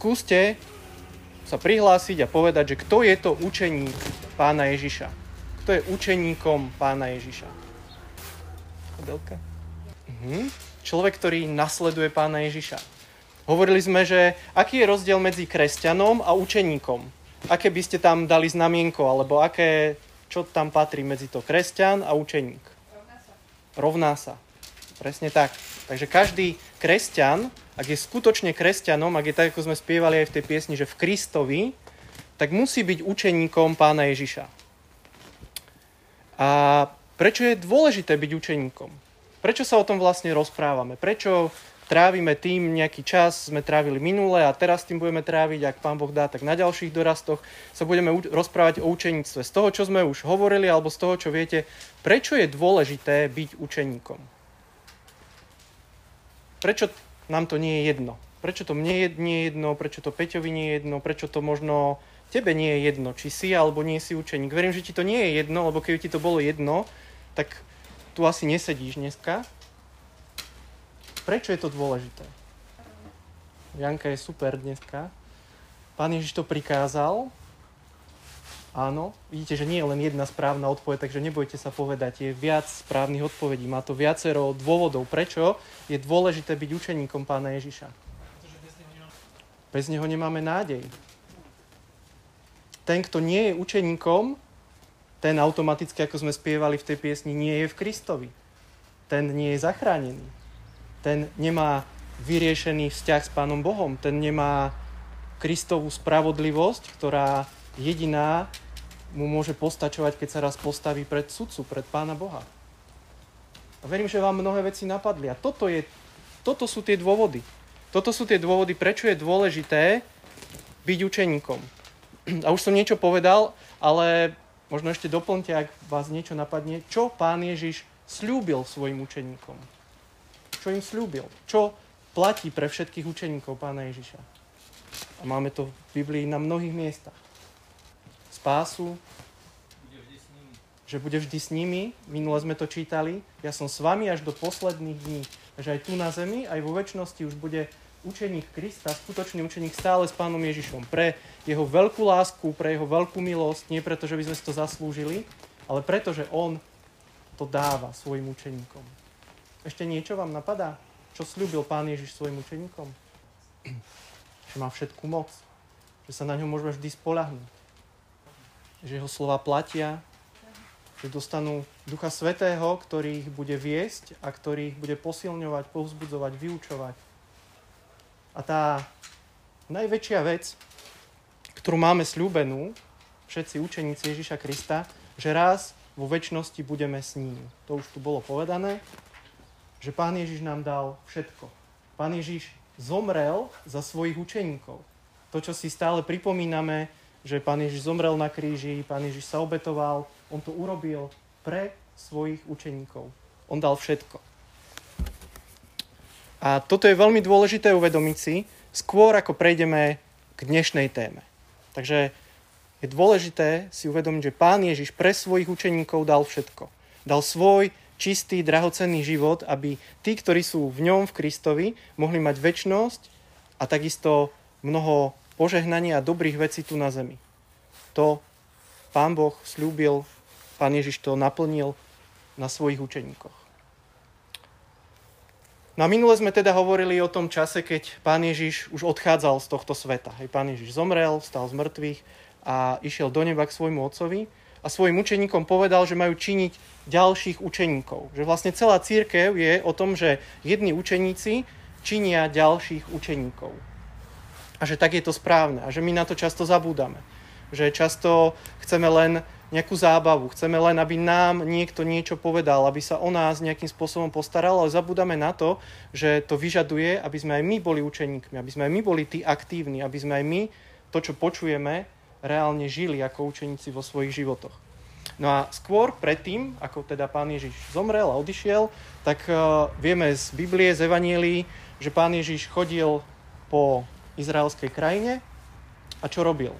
skúste sa prihlásiť a povedať, že kto je to učeník pána Ježiša. Kto je učeníkom pána Ježiša? Adelka? Mhm. Človek, ktorý nasleduje pána Ježiša. Hovorili sme, že aký je rozdiel medzi kresťanom a učeníkom. Aké by ste tam dali znamienko, alebo aké, čo tam patrí medzi to kresťan a učeník? Rovná sa. Rovná sa. Presne tak. Takže každý kresťan, ak je skutočne kresťanom, ak je tak, ako sme spievali aj v tej piesni, že v Kristovi, tak musí byť učeníkom pána Ježiša. A prečo je dôležité byť učeníkom? Prečo sa o tom vlastne rozprávame? Prečo trávime tým nejaký čas, sme trávili minule a teraz tým budeme tráviť, ak pán Boh dá, tak na ďalších dorastoch sa budeme rozprávať o učeníctve. Z toho, čo sme už hovorili, alebo z toho, čo viete, prečo je dôležité byť učeníkom? Prečo nám to nie je jedno? Prečo to mne je, nie je jedno, prečo to Peťovi nie je jedno, prečo to možno tebe nie je jedno, či si alebo nie si učeník. Verím, že ti to nie je jedno, lebo keby ti to bolo jedno, tak tu asi nesedíš dneska. Prečo je to dôležité? Janka je super dneska. Pán Ježiš to prikázal, Áno, vidíte, že nie je len jedna správna odpoveď, takže nebojte sa povedať, je viac správnych odpovedí. Má to viacero dôvodov, prečo je dôležité byť učeníkom pána Ježiša. Bez neho nemáme nádej. Ten, kto nie je učeníkom, ten automaticky, ako sme spievali v tej piesni, nie je v Kristovi. Ten nie je zachránený. Ten nemá vyriešený vzťah s Pánom Bohom. Ten nemá Kristovú spravodlivosť, ktorá jediná mu môže postačovať, keď sa raz postaví pred sudcu, pred Pána Boha. A verím, že vám mnohé veci napadli. A toto, je, toto sú tie dôvody. Toto sú tie dôvody, prečo je dôležité byť učeníkom. A už som niečo povedal, ale možno ešte doplňte, ak vás niečo napadne, čo pán Ježiš slúbil svojim učeníkom. Čo im slúbil? Čo platí pre všetkých učeníkov pána Ježiša? A máme to v Biblii na mnohých miestach spásu, že bude vždy s nimi. Minule sme to čítali. Ja som s vami až do posledných dní. Takže aj tu na zemi, aj vo väčšnosti už bude učeník Krista, skutočný učeník stále s pánom Ježišom. Pre jeho veľkú lásku, pre jeho veľkú milosť, nie preto, že by sme si to zaslúžili, ale preto, že on to dáva svojim učeníkom. Ešte niečo vám napadá? Čo slúbil pán Ježiš svojim učeníkom? Že má všetku moc. Že sa na ňo môžeme vždy spolahnuť že jeho slova platia, že dostanú Ducha Svetého, ktorý ich bude viesť a ktorý ich bude posilňovať, povzbudzovať, vyučovať. A tá najväčšia vec, ktorú máme slúbenú, všetci učeníci Ježiša Krista, že raz vo väčšnosti budeme s ním. To už tu bolo povedané, že Pán Ježiš nám dal všetko. Pán Ježiš zomrel za svojich učeníkov. To, čo si stále pripomíname, že Pán Ježiš zomrel na kríži, Pán Ježiš sa obetoval, on to urobil pre svojich učeníkov. On dal všetko. A toto je veľmi dôležité uvedomiť si, skôr ako prejdeme k dnešnej téme. Takže je dôležité si uvedomiť, že Pán Ježiš pre svojich učeníkov dal všetko. Dal svoj čistý, drahocenný život, aby tí, ktorí sú v ňom, v Kristovi, mohli mať väčnosť a takisto mnoho požehnania a dobrých vecí tu na zemi. To Pán Boh slúbil, Pán Ježiš to naplnil na svojich učeníkoch. Na minule sme teda hovorili o tom čase, keď Pán Ježiš už odchádzal z tohto sveta. Hej, Pán Ježiš zomrel, stal z mŕtvych a išiel do neba k svojmu otcovi a svojim učeníkom povedal, že majú činiť ďalších učeníkov. Že vlastne celá církev je o tom, že jedni učeníci činia ďalších učeníkov a že tak je to správne a že my na to často zabúdame. Že často chceme len nejakú zábavu, chceme len, aby nám niekto niečo povedal, aby sa o nás nejakým spôsobom postaral, ale zabúdame na to, že to vyžaduje, aby sme aj my boli učeníkmi, aby sme aj my boli tí aktívni, aby sme aj my to, čo počujeme, reálne žili ako učeníci vo svojich životoch. No a skôr predtým, ako teda pán Ježiš zomrel a odišiel, tak uh, vieme z Biblie, z Evanielii, že pán Ježiš chodil po izraelskej krajine. A čo robil?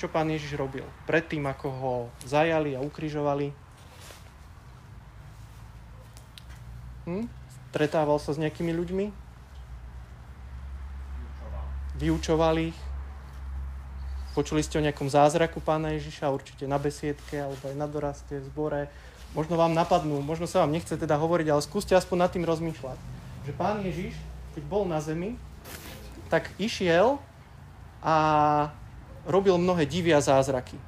Čo pán Ježiš robil? Predtým, ako ho zajali a ukrižovali. Hm? Stretával sa s nejakými ľuďmi? vyučovali ich. Počuli ste o nejakom zázraku pána Ježiša, určite na besiedke alebo aj na doraste, v zbore. Možno vám napadnú, možno sa vám nechce teda hovoriť, ale skúste aspoň nad tým rozmýšľať. Že pán Ježiš, keď bol na zemi, tak išiel a robil mnohé divia zázraky.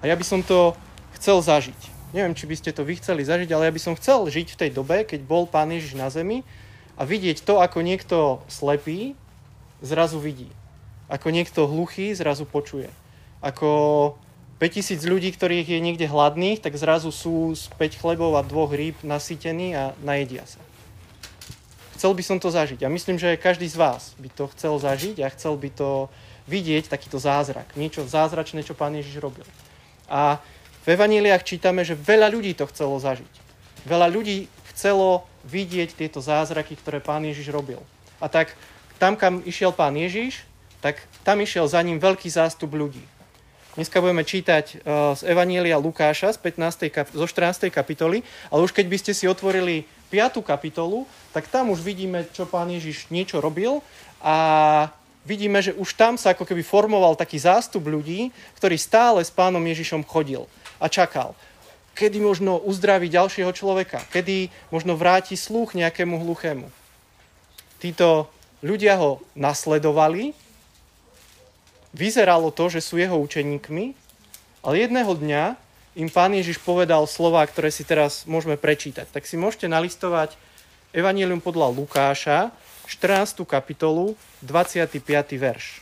A ja by som to chcel zažiť. Neviem, či by ste to vy chceli zažiť, ale ja by som chcel žiť v tej dobe, keď bol Pán Ježiš na zemi a vidieť to, ako niekto slepý zrazu vidí. Ako niekto hluchý zrazu počuje. Ako 5000 ľudí, ktorých je niekde hladných, tak zrazu sú z 5 chlebov a dvoch rýb nasýtení a najedia sa. Chcel by som to zažiť. A myslím, že každý z vás by to chcel zažiť a chcel by to vidieť, takýto zázrak. Niečo zázračné, čo Pán Ježiš robil. A v Evaníliách čítame, že veľa ľudí to chcelo zažiť. Veľa ľudí chcelo vidieť tieto zázraky, ktoré pán Ježiš robil. A tak tam, kam išiel pán Ježiš, tak tam išiel za ním veľký zástup ľudí. Dneska budeme čítať eh, z Evanielia Lukáša z, 15. Kap- zo 14. kapitoly, ale už keď by ste si otvorili 5. kapitolu, tak tam už vidíme, čo pán Ježiš niečo robil a vidíme, že už tam sa ako keby formoval taký zástup ľudí, ktorý stále s pánom Ježišom chodil a čakal. Kedy možno uzdraví ďalšieho človeka? Kedy možno vráti sluch nejakému hluchému? Títo ľudia ho nasledovali, vyzeralo to, že sú jeho učeníkmi, ale jedného dňa im pán Ježiš povedal slova, ktoré si teraz môžeme prečítať. Tak si môžete nalistovať Evangelium podľa Lukáša, 14. kapitolu, 25. verš.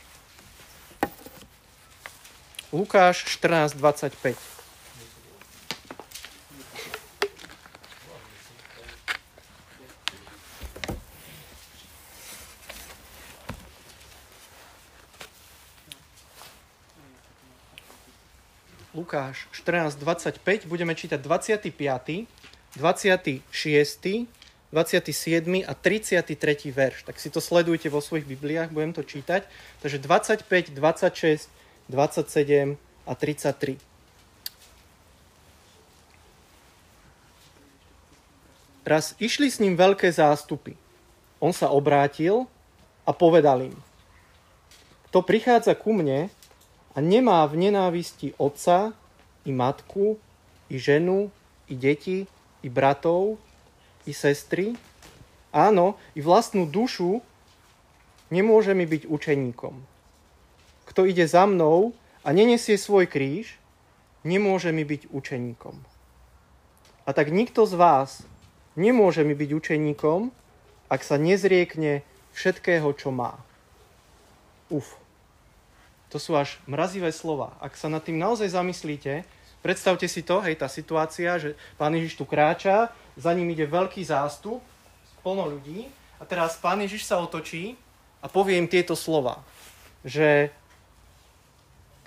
Lukáš 14, Lukáš 14.25, budeme čítať 25., 26., 27. a 33. verš. Tak si to sledujte vo svojich Bibliách, budem to čítať. Takže 25, 26, 27 a 33. Raz išli s ním veľké zástupy. On sa obrátil a povedal im, kto prichádza ku mne, a nemá v nenávisti otca, i matku, i ženu, i deti, i bratov, i sestry, áno, i vlastnú dušu, nemôže mi byť učeníkom. Kto ide za mnou a nenesie svoj kríž, nemôže mi byť učeníkom. A tak nikto z vás nemôže mi byť učeníkom, ak sa nezriekne všetkého, čo má. Uf. To sú až mrazivé slova. Ak sa nad tým naozaj zamyslíte, predstavte si to, hej, tá situácia, že pán Ježiš tu kráča, za ním ide veľký zástup, plno ľudí, a teraz pán Ježiš sa otočí a povie im tieto slova, že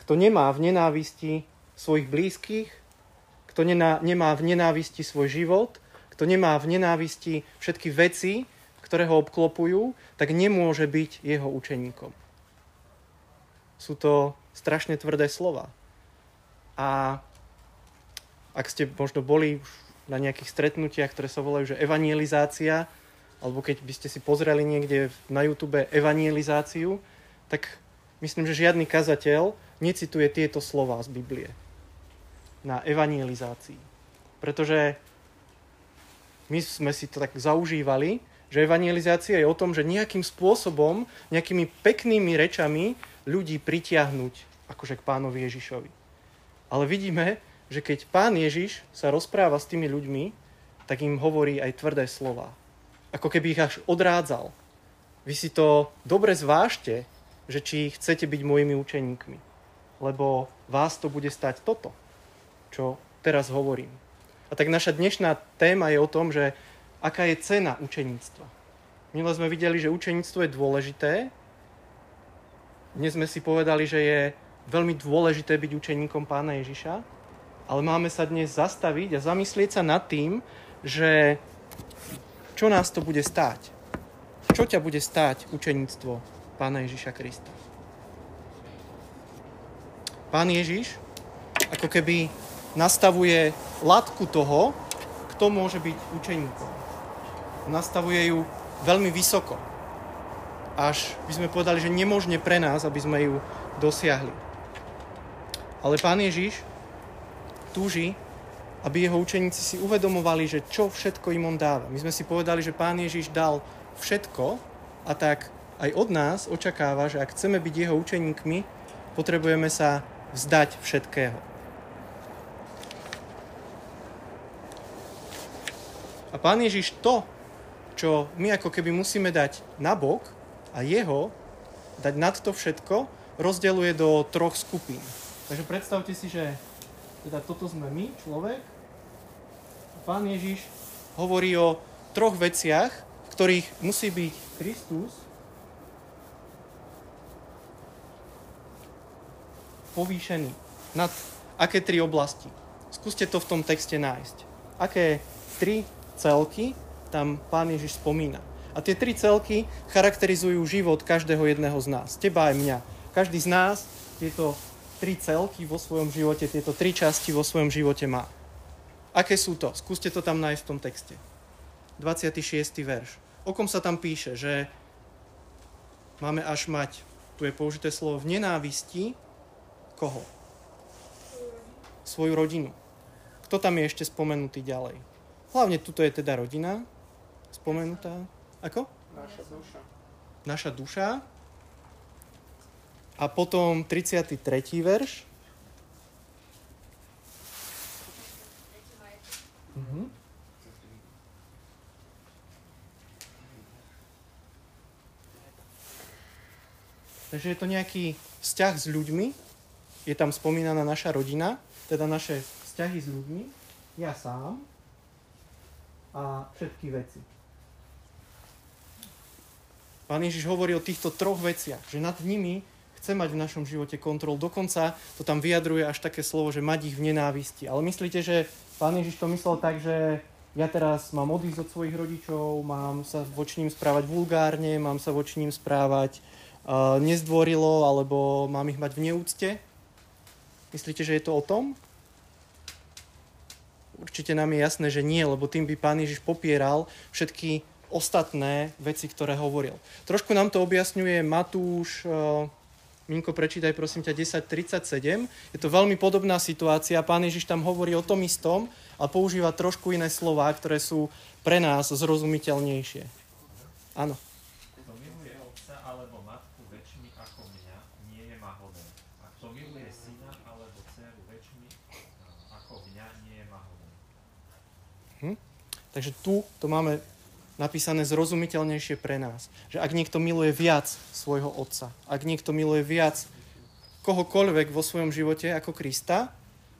kto nemá v nenávisti svojich blízkych, kto nemá v nenávisti svoj život, kto nemá v nenávisti všetky veci, ktoré ho obklopujú, tak nemôže byť jeho učeníkom. Sú to strašne tvrdé slova. A ak ste možno boli na nejakých stretnutiach, ktoré sa volajú, že evangelizácia, alebo keď by ste si pozreli niekde na YouTube evangelizáciu, tak myslím, že žiadny kazateľ necituje tieto slova z Biblie na evangelizácii. Pretože my sme si to tak zaužívali, že evangelizácia je o tom, že nejakým spôsobom, nejakými peknými rečami ľudí pritiahnuť akože k pánovi Ježišovi. Ale vidíme, že keď pán Ježiš sa rozpráva s tými ľuďmi, tak im hovorí aj tvrdé slova. Ako keby ich až odrádzal. Vy si to dobre zvážte, že či chcete byť mojimi učeníkmi. Lebo vás to bude stať toto, čo teraz hovorím. A tak naša dnešná téma je o tom, že aká je cena učeníctva. Milo sme videli, že učeníctvo je dôležité, dnes sme si povedali, že je veľmi dôležité byť učeníkom pána Ježiša, ale máme sa dnes zastaviť a zamyslieť sa nad tým, že čo nás to bude stáť. Čo ťa bude stáť učeníctvo pána Ježiša Krista? Pán Ježiš ako keby nastavuje latku toho, kto môže byť učeníkom. Nastavuje ju veľmi vysoko. Až by sme povedali, že nemožne pre nás, aby sme ju dosiahli. Ale Pán Ježiš túži, aby jeho učeníci si uvedomovali, že čo všetko im on dáva. My sme si povedali, že Pán Ježiš dal všetko a tak aj od nás očakáva, že ak chceme byť jeho učeníkmi, potrebujeme sa vzdať všetkého. A Pán Ježiš to, čo my ako keby musíme dať na bok a jeho dať nad to všetko, rozdeluje do troch skupín. Takže predstavte si, že teda toto sme my, človek. Pán Ježiš hovorí o troch veciach, v ktorých musí byť Kristus povýšený. Nad aké tri oblasti? Skúste to v tom texte nájsť. Aké tri celky tam pán Ježiš spomína. A tie tri celky charakterizujú život každého jedného z nás. Teba aj mňa. Každý z nás tieto tri celky vo svojom živote, tieto tri časti vo svojom živote má. Aké sú to? Skúste to tam nájsť v tom texte. 26. verš. O kom sa tam píše, že máme až mať, tu je použité slovo, v nenávisti koho? Svoju rodinu. Kto tam je ešte spomenutý ďalej? Hlavne tuto je teda rodina spomenutá. Ako? Naša duša. Naša duša. A potom 33. verš. Mhm. Takže je to nejaký vzťah s ľuďmi, je tam spomínaná naša rodina, teda naše vzťahy s ľuďmi, ja sám a všetky veci. Pán Ježiš hovorí o týchto troch veciach, že nad nimi chce mať v našom živote kontrol. Dokonca to tam vyjadruje až také slovo, že mať ich v nenávisti. Ale myslíte, že pán Ježiš to myslel tak, že ja teraz mám odísť od svojich rodičov, mám sa voči ním správať vulgárne, mám sa voči ním správať uh, nezdvorilo, alebo mám ich mať v neúcte? Myslíte, že je to o tom? Určite nám je jasné, že nie, lebo tým by pán Ježiš popieral všetky ostatné veci, ktoré hovoril. Trošku nám to objasňuje Matúš, uh, Minko, prečítaj prosím ťa 10.37. Je to veľmi podobná situácia. Pán Ježiš tam hovorí o tom istom a používa trošku iné slova, ktoré sú pre nás zrozumiteľnejšie. Áno. Kto miluje otca alebo matku väčšmi ako mňa, nie je ma hoden. A kto miluje syna alebo dceru väčšmi ako mňa, nie je ma hoden. Hm? Takže tu to máme napísané zrozumiteľnejšie pre nás. Že ak niekto miluje viac svojho otca, ak niekto miluje viac kohokoľvek vo svojom živote ako Krista,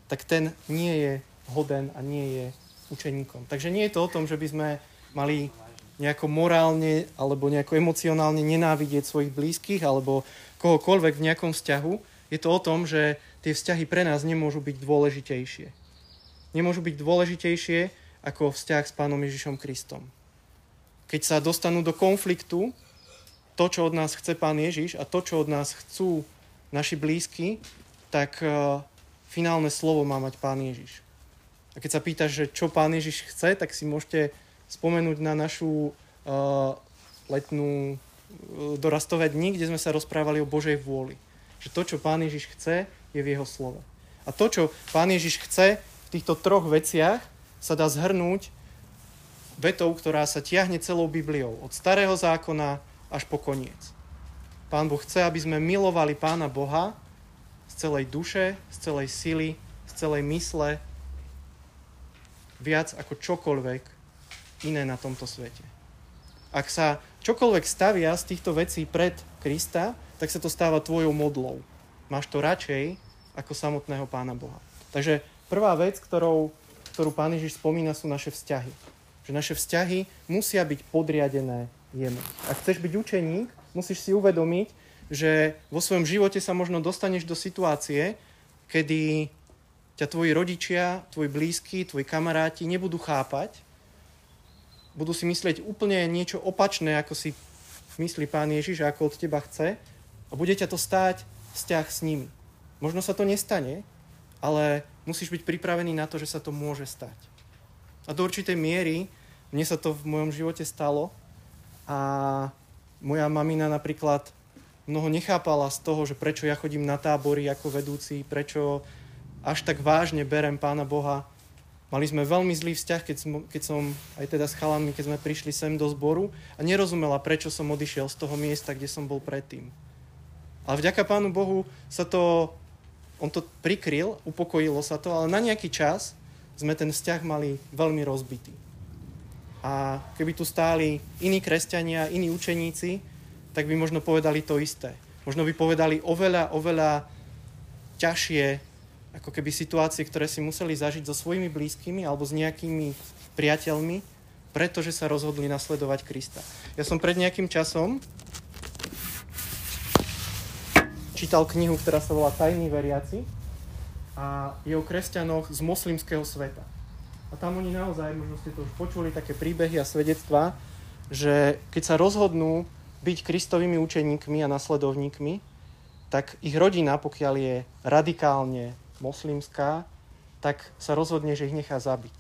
tak ten nie je hoden a nie je učeníkom. Takže nie je to o tom, že by sme mali nejako morálne alebo nejako emocionálne nenávidieť svojich blízkych alebo kohokoľvek v nejakom vzťahu. Je to o tom, že tie vzťahy pre nás nemôžu byť dôležitejšie. Nemôžu byť dôležitejšie ako vzťah s Pánom Ježišom Kristom keď sa dostanú do konfliktu, to, čo od nás chce Pán Ježiš a to, čo od nás chcú naši blízky, tak uh, finálne slovo má mať Pán Ježiš. A keď sa pýtaš, že čo Pán Ježiš chce, tak si môžete spomenúť na našu uh, letnú uh, dorastové dni, kde sme sa rozprávali o Božej vôli. Že to, čo Pán Ježiš chce, je v jeho slove. A to, čo Pán Ježiš chce v týchto troch veciach, sa dá zhrnúť vetou, ktorá sa tiahne celou Bibliou, od starého zákona až po koniec. Pán Boh chce, aby sme milovali Pána Boha z celej duše, z celej sily, z celej mysle, viac ako čokoľvek iné na tomto svete. Ak sa čokoľvek stavia z týchto vecí pred Krista, tak sa to stáva tvojou modlou. Máš to radšej ako samotného Pána Boha. Takže prvá vec, ktorou, ktorú Pán Ježiš spomína, sú naše vzťahy že naše vzťahy musia byť podriadené jemu. Ak chceš byť učeník, musíš si uvedomiť, že vo svojom živote sa možno dostaneš do situácie, kedy ťa tvoji rodičia, tvoj blízky, tvoji kamaráti nebudú chápať, budú si myslieť úplne niečo opačné, ako si myslí Pán Ježiš, ako od teba chce a bude ťa to stáť vzťah s nimi. Možno sa to nestane, ale musíš byť pripravený na to, že sa to môže stať. A do určitej miery mne sa to v mojom živote stalo a moja mamina napríklad mnoho nechápala z toho, že prečo ja chodím na tábory ako vedúci, prečo až tak vážne berem Pána Boha. Mali sme veľmi zlý vzťah, keď som, keď som aj teda s chalanmi, keď sme prišli sem do zboru a nerozumela, prečo som odišiel z toho miesta, kde som bol predtým. Ale vďaka Pánu Bohu sa to, on to prikryl, upokojilo sa to, ale na nejaký čas sme ten vzťah mali veľmi rozbitý. A keby tu stáli iní kresťania, iní učeníci, tak by možno povedali to isté. Možno by povedali oveľa, oveľa ťažšie, ako keby situácie, ktoré si museli zažiť so svojimi blízkymi alebo s nejakými priateľmi, pretože sa rozhodli nasledovať Krista. Ja som pred nejakým časom čítal knihu, ktorá sa volá Tajní veriaci a je o kresťanoch z moslimského sveta. Tam oni naozaj, možno ste to už počuli, také príbehy a svedectvá, že keď sa rozhodnú byť kristovými učeníkmi a nasledovníkmi, tak ich rodina, pokiaľ je radikálne moslimská, tak sa rozhodne, že ich nechá zabiť.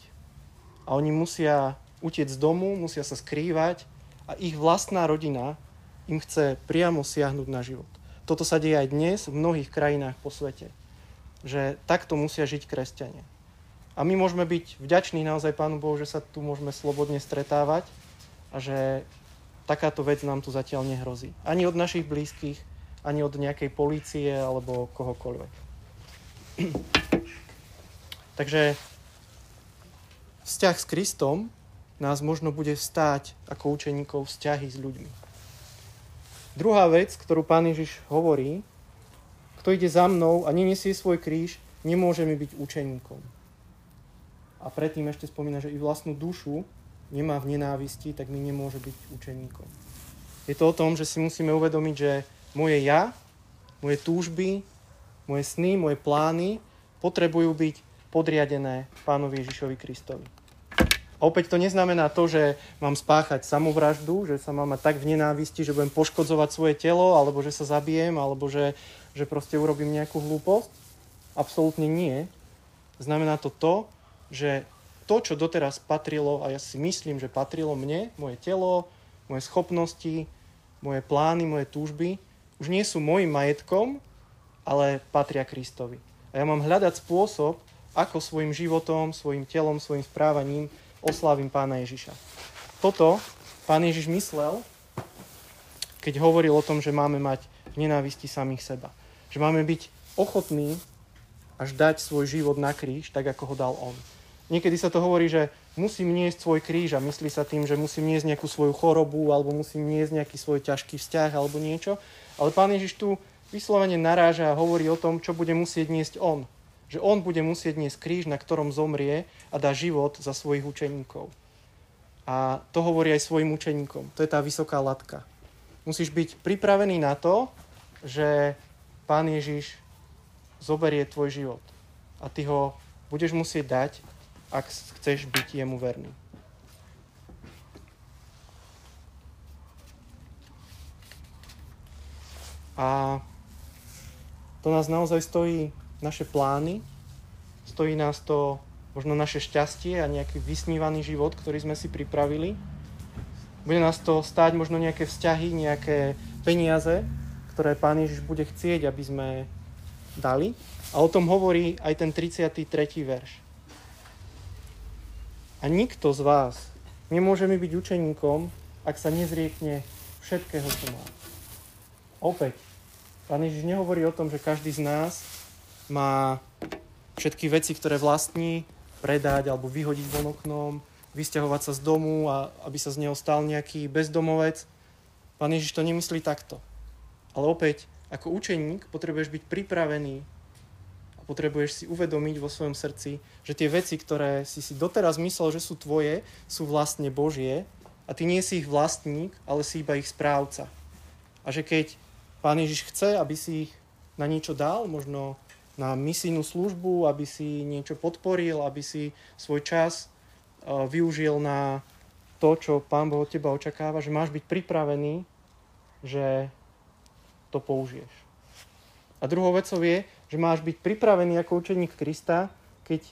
A oni musia utiec z domu, musia sa skrývať a ich vlastná rodina im chce priamo siahnuť na život. Toto sa deje aj dnes v mnohých krajinách po svete. Že takto musia žiť kresťania. A my môžeme byť vďační naozaj Pánu Bohu, že sa tu môžeme slobodne stretávať a že takáto vec nám tu zatiaľ nehrozí. Ani od našich blízkych, ani od nejakej polície alebo kohokoľvek. Takže vzťah s Kristom nás možno bude stáť ako učeníkov vzťahy s ľuďmi. Druhá vec, ktorú pán Ježiš hovorí, kto ide za mnou a nenesie svoj kríž, nemôže mi byť učeníkom. A predtým ešte spomína, že i vlastnú dušu nemá v nenávisti, tak mi nemôže byť učeníkom. Je to o tom, že si musíme uvedomiť, že moje ja, moje túžby, moje sny, moje plány potrebujú byť podriadené Pánovi Ježišovi Kristovi. A opäť to neznamená to, že mám spáchať samovraždu, že sa mám mať tak v nenávisti, že budem poškodzovať svoje telo, alebo že sa zabijem, alebo že, že proste urobím nejakú hlúposť. Absolútne nie. Znamená to to, že to, čo doteraz patrilo, a ja si myslím, že patrilo mne, moje telo, moje schopnosti, moje plány, moje túžby, už nie sú môjim majetkom, ale patria Kristovi. A ja mám hľadať spôsob, ako svojim životom, svojim telom, svojim správaním oslávim pána Ježiša. Toto pán Ježiš myslel, keď hovoril o tom, že máme mať v nenávisti samých seba. Že máme byť ochotní až dať svoj život na kríž, tak ako ho dal on. Niekedy sa to hovorí, že musím niesť svoj kríž a myslí sa tým, že musím niesť nejakú svoju chorobu alebo musím niesť nejaký svoj ťažký vzťah alebo niečo. Ale pán Ježiš tu vyslovene naráža a hovorí o tom, čo bude musieť niesť on. Že on bude musieť niesť kríž, na ktorom zomrie a dá život za svojich učeníkov. A to hovorí aj svojim učeníkom. To je tá vysoká latka. Musíš byť pripravený na to, že pán Ježiš zoberie tvoj život. A ty ho budeš musieť dať ak chceš byť jemu verný. A to nás naozaj stojí naše plány, stojí nás to možno naše šťastie a nejaký vysnívaný život, ktorý sme si pripravili. Bude nás to stáť možno nejaké vzťahy, nejaké peniaze, ktoré Pán Ježiš bude chcieť, aby sme dali. A o tom hovorí aj ten 33. verš. A nikto z vás nemôže mi byť učeníkom, ak sa nezriekne všetkého, čo má. Opäť, Pán Ježiš nehovorí o tom, že každý z nás má všetky veci, ktoré vlastní, predať alebo vyhodiť von oknom, vysťahovať sa z domu a aby sa z neho stal nejaký bezdomovec. Pán Ježiš to nemyslí takto. Ale opäť, ako učeník potrebuješ byť pripravený potrebuješ si uvedomiť vo svojom srdci, že tie veci, ktoré si si doteraz myslel, že sú tvoje, sú vlastne Božie a ty nie si ich vlastník, ale si iba ich správca. A že keď Pán Ježiš chce, aby si ich na niečo dal, možno na misijnú službu, aby si niečo podporil, aby si svoj čas uh, využil na to, čo Pán Boh od teba očakáva, že máš byť pripravený, že to použiješ. A druhou vecou je, že máš byť pripravený ako učeník Krista, keď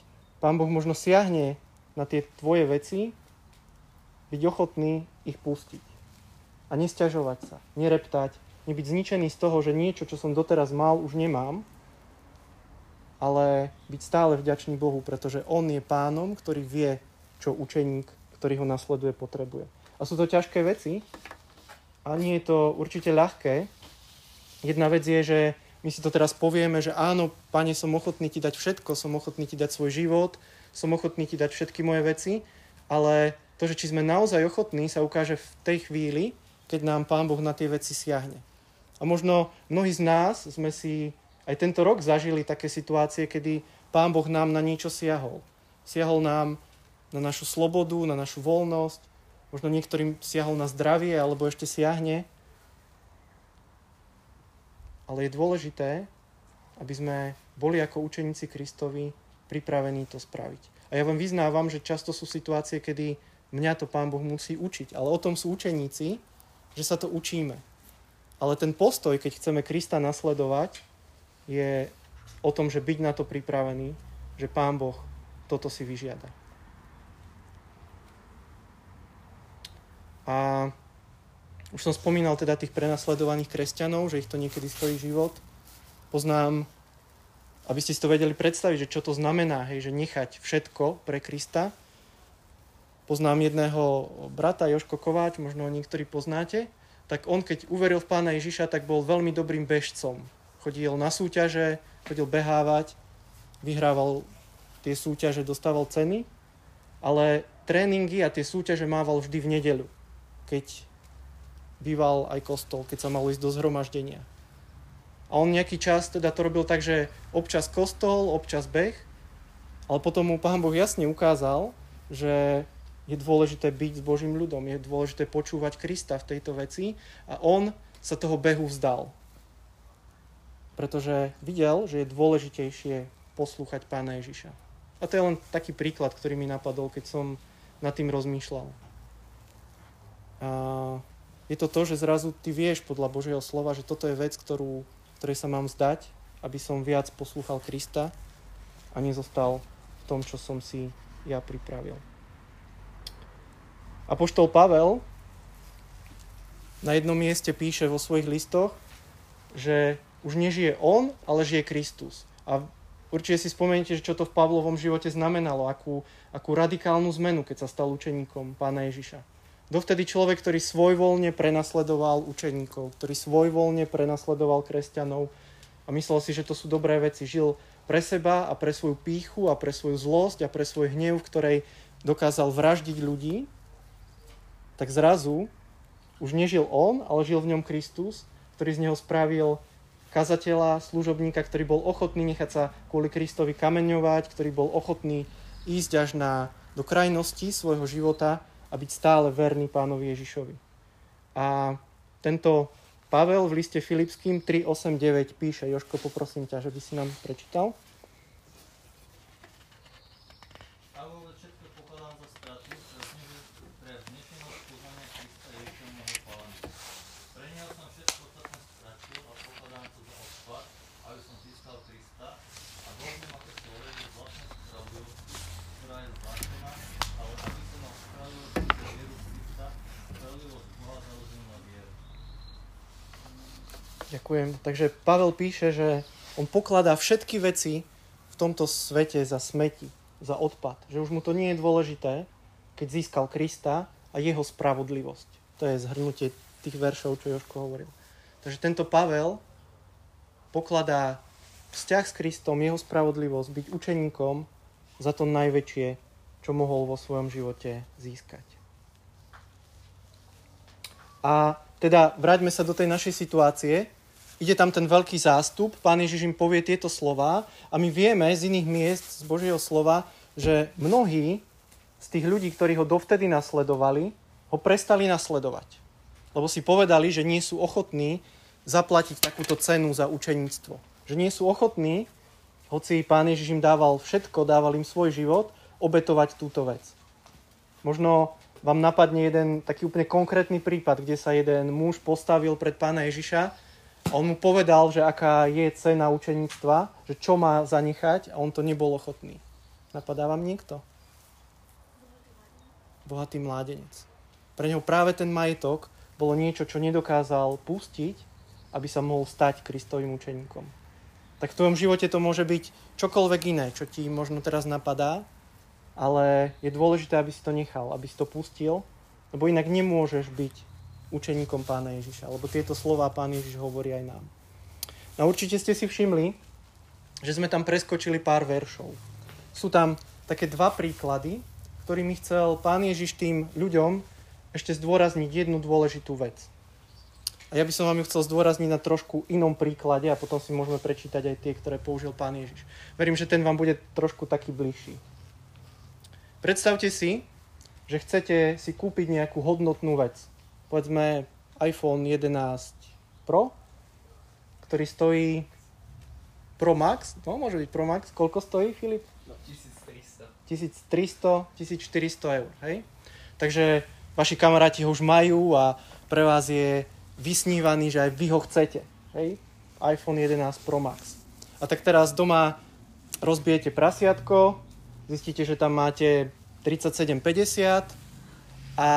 Pán Boh možno siahne na tie tvoje veci, byť ochotný ich pustiť. A nesťažovať sa, nereptať, nebyť zničený z toho, že niečo, čo som doteraz mal, už nemám, ale byť stále vďačný Bohu, pretože On je pánom, ktorý vie, čo učeník, ktorý ho nasleduje, potrebuje. A sú to ťažké veci a nie je to určite ľahké. Jedna vec je, že my si to teraz povieme, že áno, pane, som ochotný ti dať všetko, som ochotný ti dať svoj život, som ochotný ti dať všetky moje veci, ale to, že či sme naozaj ochotní, sa ukáže v tej chvíli, keď nám Pán Boh na tie veci siahne. A možno mnohí z nás sme si aj tento rok zažili také situácie, kedy Pán Boh nám na niečo siahol. Siahol nám na našu slobodu, na našu voľnosť, možno niektorým siahol na zdravie, alebo ešte siahne ale je dôležité, aby sme boli ako učeníci Kristovi pripravení to spraviť. A ja vám vyznávam, že často sú situácie, kedy mňa to Pán Boh musí učiť. Ale o tom sú učeníci, že sa to učíme. Ale ten postoj, keď chceme Krista nasledovať, je o tom, že byť na to pripravený, že Pán Boh toto si vyžiada. A už som spomínal teda tých prenasledovaných kresťanov, že ich to niekedy stojí život. Poznám, aby ste si to vedeli predstaviť, že čo to znamená, hej, že nechať všetko pre Krista. Poznám jedného brata, Joško Kováč, možno ho niektorí poznáte, tak on keď uveril v pána Ježiša, tak bol veľmi dobrým bežcom. Chodil na súťaže, chodil behávať, vyhrával tie súťaže, dostával ceny, ale tréningy a tie súťaže mával vždy v nedeľu, keď býval aj kostol, keď sa malo ísť do zhromaždenia. A on nejaký čas teda to robil tak, že občas kostol, občas beh, ale potom mu Pán Boh jasne ukázal, že je dôležité byť s Božím ľudom, je dôležité počúvať Krista v tejto veci a on sa toho behu vzdal. Pretože videl, že je dôležitejšie poslúchať Pána Ježiša. A to je len taký príklad, ktorý mi napadol, keď som nad tým rozmýšľal. A je to to, že zrazu ty vieš podľa Božieho slova, že toto je vec, ktorú, ktorej sa mám zdať, aby som viac poslúchal Krista a nezostal v tom, čo som si ja pripravil. A poštol Pavel na jednom mieste píše vo svojich listoch, že už nežije on, ale žije Kristus. A určite si spomeniete, čo to v Pavlovom živote znamenalo, akú, akú radikálnu zmenu, keď sa stal učeníkom pána Ježiša. Dovtedy človek, ktorý svojvoľne prenasledoval učeníkov, ktorý svojvoľne prenasledoval kresťanov a myslel si, že to sú dobré veci, žil pre seba a pre svoju píchu a pre svoju zlosť a pre svoj hnev, v ktorej dokázal vraždiť ľudí, tak zrazu už nežil on, ale žil v ňom Kristus, ktorý z neho spravil kazateľa, služobníka, ktorý bol ochotný nechať sa kvôli Kristovi kameňovať, ktorý bol ochotný ísť až na, do krajnosti svojho života a byť stále verný pánovi Ježišovi. A tento Pavel v liste Filipským 3.8.9 píše, Joško, poprosím ťa, že by si nám prečítal. Ďakujem. Takže Pavel píše, že on pokladá všetky veci v tomto svete za smeti, za odpad. Že už mu to nie je dôležité, keď získal Krista a jeho spravodlivosť. To je zhrnutie tých veršov, čo Joško hovoril. Takže tento Pavel pokladá vzťah s Kristom, jeho spravodlivosť, byť učeníkom za to najväčšie, čo mohol vo svojom živote získať. A teda vráťme sa do tej našej situácie, ide tam ten veľký zástup, pán Ježiš im povie tieto slova a my vieme z iných miest z Božieho slova, že mnohí z tých ľudí, ktorí ho dovtedy nasledovali, ho prestali nasledovať. Lebo si povedali, že nie sú ochotní zaplatiť takúto cenu za učeníctvo. Že nie sú ochotní, hoci pán Ježiš im dával všetko, dával im svoj život, obetovať túto vec. Možno vám napadne jeden taký úplne konkrétny prípad, kde sa jeden muž postavil pred pána Ježiša on mu povedal, že aká je cena učeníctva, že čo má zanechať a on to nebol ochotný. Napadá vám niekto? Bohatý mládenec. Pre neho práve ten majetok bolo niečo, čo nedokázal pustiť, aby sa mohol stať Kristovým učeníkom. Tak v tvojom živote to môže byť čokoľvek iné, čo ti možno teraz napadá, ale je dôležité, aby si to nechal, aby si to pustil, lebo inak nemôžeš byť učeníkom pána Ježiša, lebo tieto slova pán Ježiš hovorí aj nám. No určite ste si všimli, že sme tam preskočili pár veršov. Sú tam také dva príklady, ktorými chcel pán Ježiš tým ľuďom ešte zdôrazniť jednu dôležitú vec. A ja by som vám ju chcel zdôrazniť na trošku inom príklade a potom si môžeme prečítať aj tie, ktoré použil pán Ježiš. Verím, že ten vám bude trošku taký bližší. Predstavte si, že chcete si kúpiť nejakú hodnotnú vec. Povedzme iPhone 11 Pro, ktorý stojí Pro Max, no môže byť Pro Max, koľko stojí Filip? No, 1300. 1300, 1400 eur, hej? Takže vaši kamaráti ho už majú a pre vás je vysnívaný, že aj vy ho chcete, hej? iPhone 11 Pro Max. A tak teraz doma rozbijete prasiatko, zistíte, že tam máte 37,50 a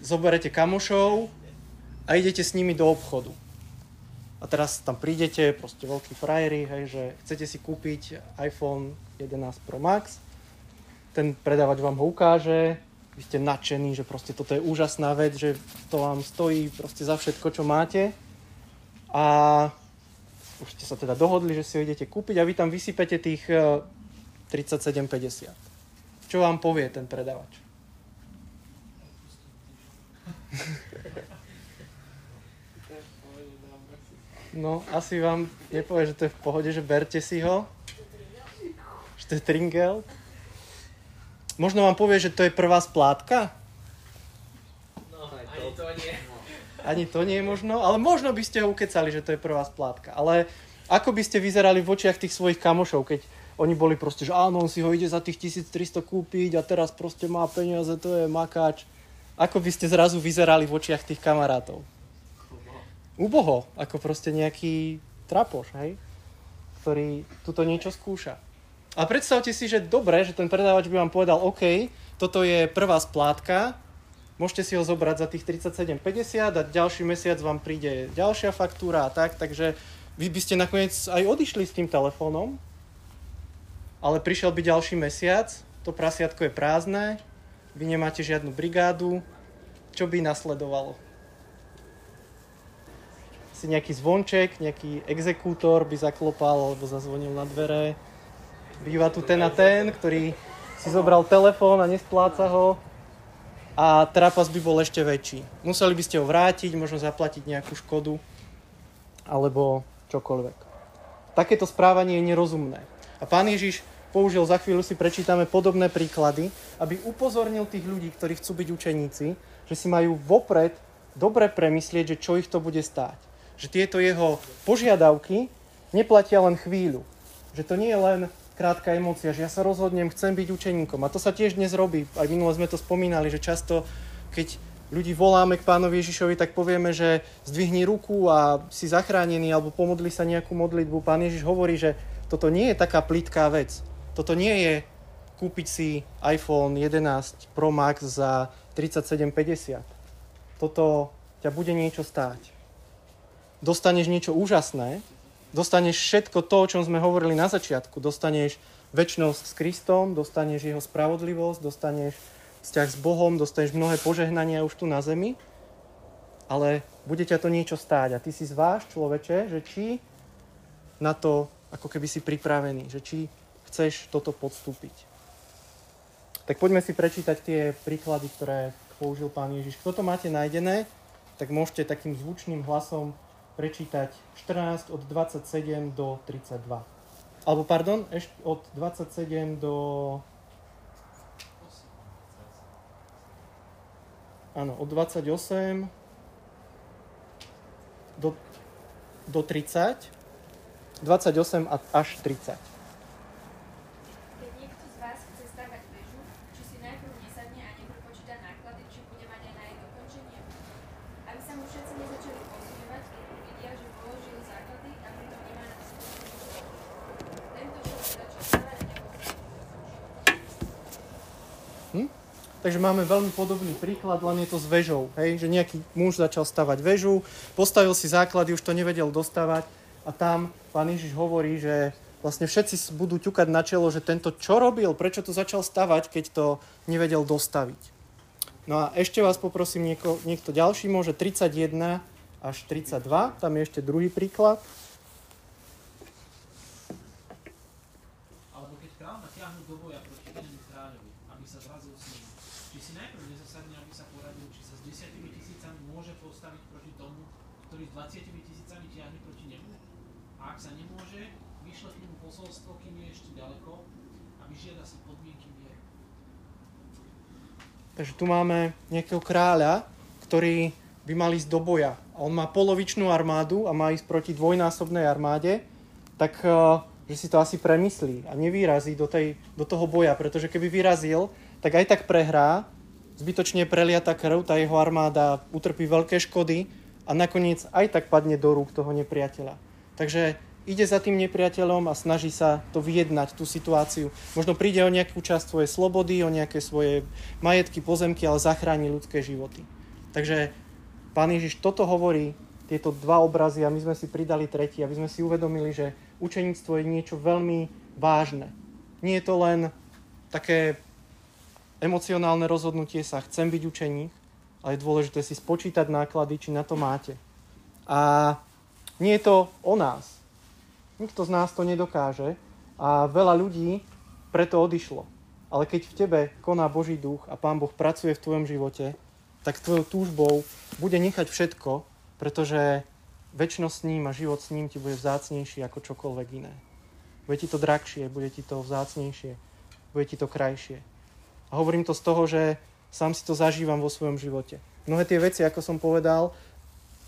zoberete kamošov a idete s nimi do obchodu. A teraz tam prídete, proste veľkí frajeri, hej, že chcete si kúpiť iPhone 11 Pro Max, ten predávač vám ho ukáže, vy ste nadšení, že proste toto je úžasná vec, že to vám stojí proste za všetko, čo máte. A už ste sa teda dohodli, že si ho idete kúpiť a vy tam vysypete tých 37,50. Eh, čo vám povie ten predávač? No, asi vám nepovie, že to je v pohode, že berte si ho. Že to je tringel. Možno vám povie, že to je prvá splátka. No, ani to nie. Ani to nie je možno, ale možno by ste ho ukecali, že to je prvá splátka. Ale ako by ste vyzerali v očiach tých svojich kamošov, keď oni boli proste, že áno, on si ho ide za tých 1300 kúpiť a teraz proste má peniaze, to je makáč. Ako by ste zrazu vyzerali v očiach tých kamarátov? Uboho, ako proste nejaký trapoš, hej? Ktorý tuto niečo skúša. A predstavte si, že dobre, že ten predávač by vám povedal, OK, toto je prvá splátka, môžete si ho zobrať za tých 37,50 a ďalší mesiac vám príde ďalšia faktúra a tak, takže vy by ste nakoniec aj odišli s tým telefónom ale prišiel by ďalší mesiac, to prasiatko je prázdne, vy nemáte žiadnu brigádu, čo by nasledovalo? Si nejaký zvonček, nejaký exekútor by zaklopal alebo zazvonil na dvere. Býva tu ten a ten, ktorý si zobral telefón a nespláca ho a trapas by bol ešte väčší. Museli by ste ho vrátiť, možno zaplatiť nejakú škodu alebo čokoľvek. Takéto správanie je nerozumné. A pán Ježiš použil, za chvíľu si prečítame podobné príklady, aby upozornil tých ľudí, ktorí chcú byť učeníci, že si majú vopred dobre premyslieť, že čo ich to bude stáť. Že tieto jeho požiadavky neplatia len chvíľu. Že to nie je len krátka emócia, že ja sa rozhodnem, chcem byť učeníkom. A to sa tiež dnes robí. Aj minule sme to spomínali, že často, keď ľudí voláme k pánovi Ježišovi, tak povieme, že zdvihni ruku a si zachránený alebo pomodli sa nejakú modlitbu. Pán Ježiš hovorí, že toto nie je taká plitká vec. Toto nie je kúpiť si iPhone 11 Pro Max za 37,50. Toto ťa bude niečo stáť. Dostaneš niečo úžasné, dostaneš všetko to, o čom sme hovorili na začiatku. Dostaneš väčšnosť s Kristom, dostaneš jeho spravodlivosť, dostaneš vzťah s Bohom, dostaneš mnohé požehnania už tu na zemi, ale bude ťa to niečo stáť. A ty si zváš, človeče, že či na to ako keby si pripravený, že či chceš toto podstúpiť. Tak poďme si prečítať tie príklady, ktoré použil pán Ježiš. Kto to máte nájdené, tak môžete takým zvučným hlasom prečítať 14 od 27 do 32. Alebo pardon, ešte od 27 do... Áno, od 28 do, do 30 28 až 30. Keď niekto z vás chce stavať väžu, či si najprv nesadne a neprepočíta náklady, či bude mať aj na jej dokončenie? Aby sa mu všetci nezačali posmievať, keď uvidia, že položil základy a pritom nemá na to Tento človek začal stavať a nebol Hm? Takže máme veľmi podobný príklad, len je to s väžou. Hej? Že nejaký muž začal stavať väžu, postavil si základy, už to nevedel dostavať a tam pán Ježiš hovorí, že vlastne všetci budú ťukať na čelo, že tento čo robil, prečo to začal stavať, keď to nevedel dostaviť. No a ešte vás poprosím, nieko, niekto ďalší môže 31 až 32, tam je ešte druhý príklad. Alebo keď král natiahnu do boja proti inému kráľovi, aby sa zrazil s ním, či si najprv nezasadne, aby sa poradil, či sa s desiatimi tisícami môže postaviť proti tomu, ktorý s 20 tisícami tiahne proti nemu? A ak sa nemôže, vyšle k nemu posolstvo, kým je ešte ďaleko a vyžiada si podmienky mieru. Takže tu máme nejakého kráľa, ktorý by mal ísť do boja. A on má polovičnú armádu a má ísť proti dvojnásobnej armáde, tak eh, že si to asi premyslí a nevyrazí do, tej, do toho boja, pretože keby vyrazil, tak aj tak prehrá, zbytočne preliata krv, tá jeho armáda utrpí veľké škody a nakoniec aj tak padne do rúk toho nepriateľa. Takže ide za tým nepriateľom a snaží sa to vyjednať, tú situáciu. Možno príde o nejakú časť svojej slobody, o nejaké svoje majetky, pozemky, ale zachráni ľudské životy. Takže pán Ježiš toto hovorí, tieto dva obrazy a my sme si pridali tretí, aby sme si uvedomili, že učeníctvo je niečo veľmi vážne. Nie je to len také emocionálne rozhodnutie sa, chcem byť učeník, ale je dôležité si spočítať náklady, či na to máte. A nie je to o nás. Nikto z nás to nedokáže a veľa ľudí preto odišlo. Ale keď v tebe koná Boží duch a Pán Boh pracuje v tvojom živote, tak tvojou túžbou bude nechať všetko, pretože väčšnosť s ním a život s ním ti bude vzácnejší ako čokoľvek iné. Bude ti to drahšie, bude ti to vzácnejšie, bude ti to krajšie. A hovorím to z toho, že sám si to zažívam vo svojom živote. Mnohé tie veci, ako som povedal,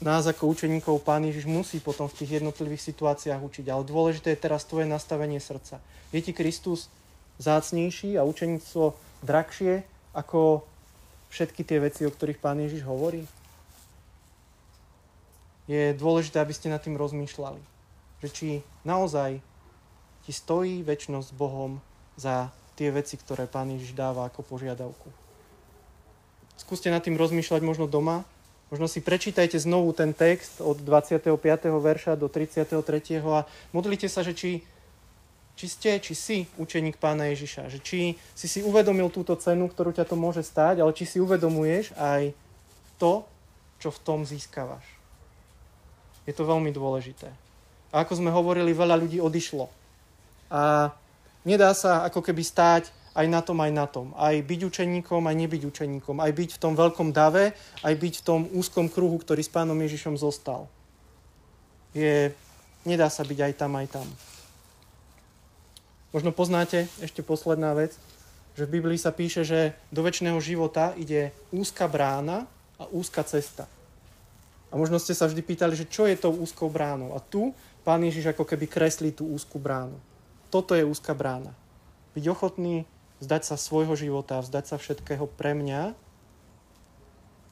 nás ako učeníkov Pán Ježiš musí potom v tých jednotlivých situáciách učiť. Ale dôležité je teraz tvoje nastavenie srdca. Je ti Kristus zácnejší a učeníctvo drahšie ako všetky tie veci, o ktorých Pán Ježiš hovorí? Je dôležité, aby ste nad tým rozmýšľali. Že či naozaj ti stojí väčšnosť s Bohom za tie veci, ktoré Pán Ježiš dáva ako požiadavku. Skúste nad tým rozmýšľať možno doma Možno si prečítajte znovu ten text od 25. verša do 33. a modlite sa, že či, či ste, či si učeník pána Ježiša. Že či si si uvedomil túto cenu, ktorú ťa to môže stáť, ale či si uvedomuješ aj to, čo v tom získavaš. Je to veľmi dôležité. A ako sme hovorili, veľa ľudí odišlo. A nedá sa ako keby stáť aj na tom, aj na tom. Aj byť učeníkom, aj nebyť učeníkom. Aj byť v tom veľkom dave, aj byť v tom úzkom kruhu, ktorý s pánom Ježišom zostal. Je, nedá sa byť aj tam, aj tam. Možno poznáte, ešte posledná vec, že v Biblii sa píše, že do väčšného života ide úzka brána a úzka cesta. A možno ste sa vždy pýtali, že čo je tou úzkou bránou. A tu pán Ježiš ako keby kreslí tú úzku bránu. Toto je úzka brána. Byť ochotný vzdať sa svojho života, vzdať sa všetkého pre mňa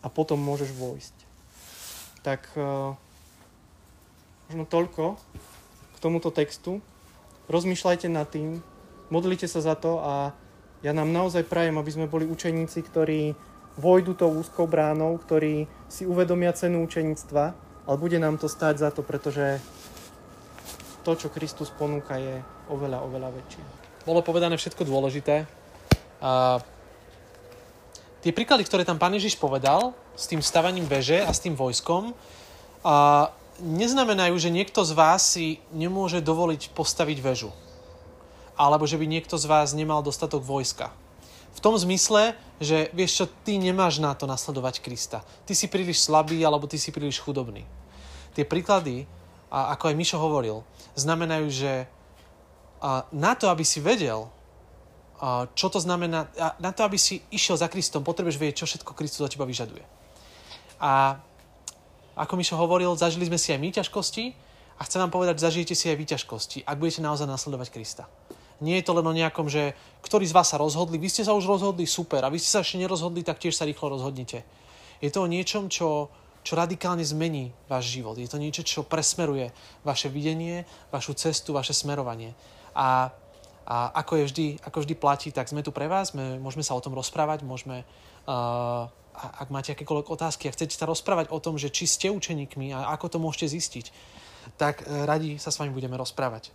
a potom môžeš vojsť. Tak uh, možno toľko k tomuto textu. Rozmýšľajte nad tým, modlite sa za to a ja nám naozaj prajem, aby sme boli učeníci, ktorí vojdu tou úzkou bránou, ktorí si uvedomia cenu učeníctva, ale bude nám to stáť za to, pretože to, čo Kristus ponúka, je oveľa, oveľa väčšie. Bolo povedané všetko dôležité. A tie príklady, ktoré tam pán Ježiš povedal s tým stavaním veže a s tým vojskom, a neznamenajú, že niekto z vás si nemôže dovoliť postaviť väžu. Alebo že by niekto z vás nemal dostatok vojska. V tom zmysle, že vieš čo, ty nemáš na to nasledovať Krista. Ty si príliš slabý alebo ty si príliš chudobný. Tie príklady, a ako aj Mišo hovoril, znamenajú, že na to, aby si vedel, čo to znamená, na to, aby si išiel za Kristom, potrebuješ vedieť, čo všetko Kristus od teba vyžaduje. A ako Mišo hovoril, zažili sme si aj my ťažkosti a chcem vám povedať, zažijete si aj vy ťažkosti, ak budete naozaj nasledovať Krista. Nie je to len o nejakom, že ktorí z vás sa rozhodli, vy ste sa už rozhodli, super, a vy ste sa ešte nerozhodli, tak tiež sa rýchlo rozhodnite. Je to o niečom, čo, čo radikálne zmení váš život. Je to niečo, čo presmeruje vaše videnie, vašu cestu, vaše smerovanie. A A ako, je vždy, ako vždy platí, tak sme tu pre vás, sme, môžeme sa o tom rozprávať, môžeme, uh, ak máte akékoľvek otázky a chcete sa rozprávať o tom, že či ste učeníkmi a ako to môžete zistiť, tak uh, radi sa s vami budeme rozprávať.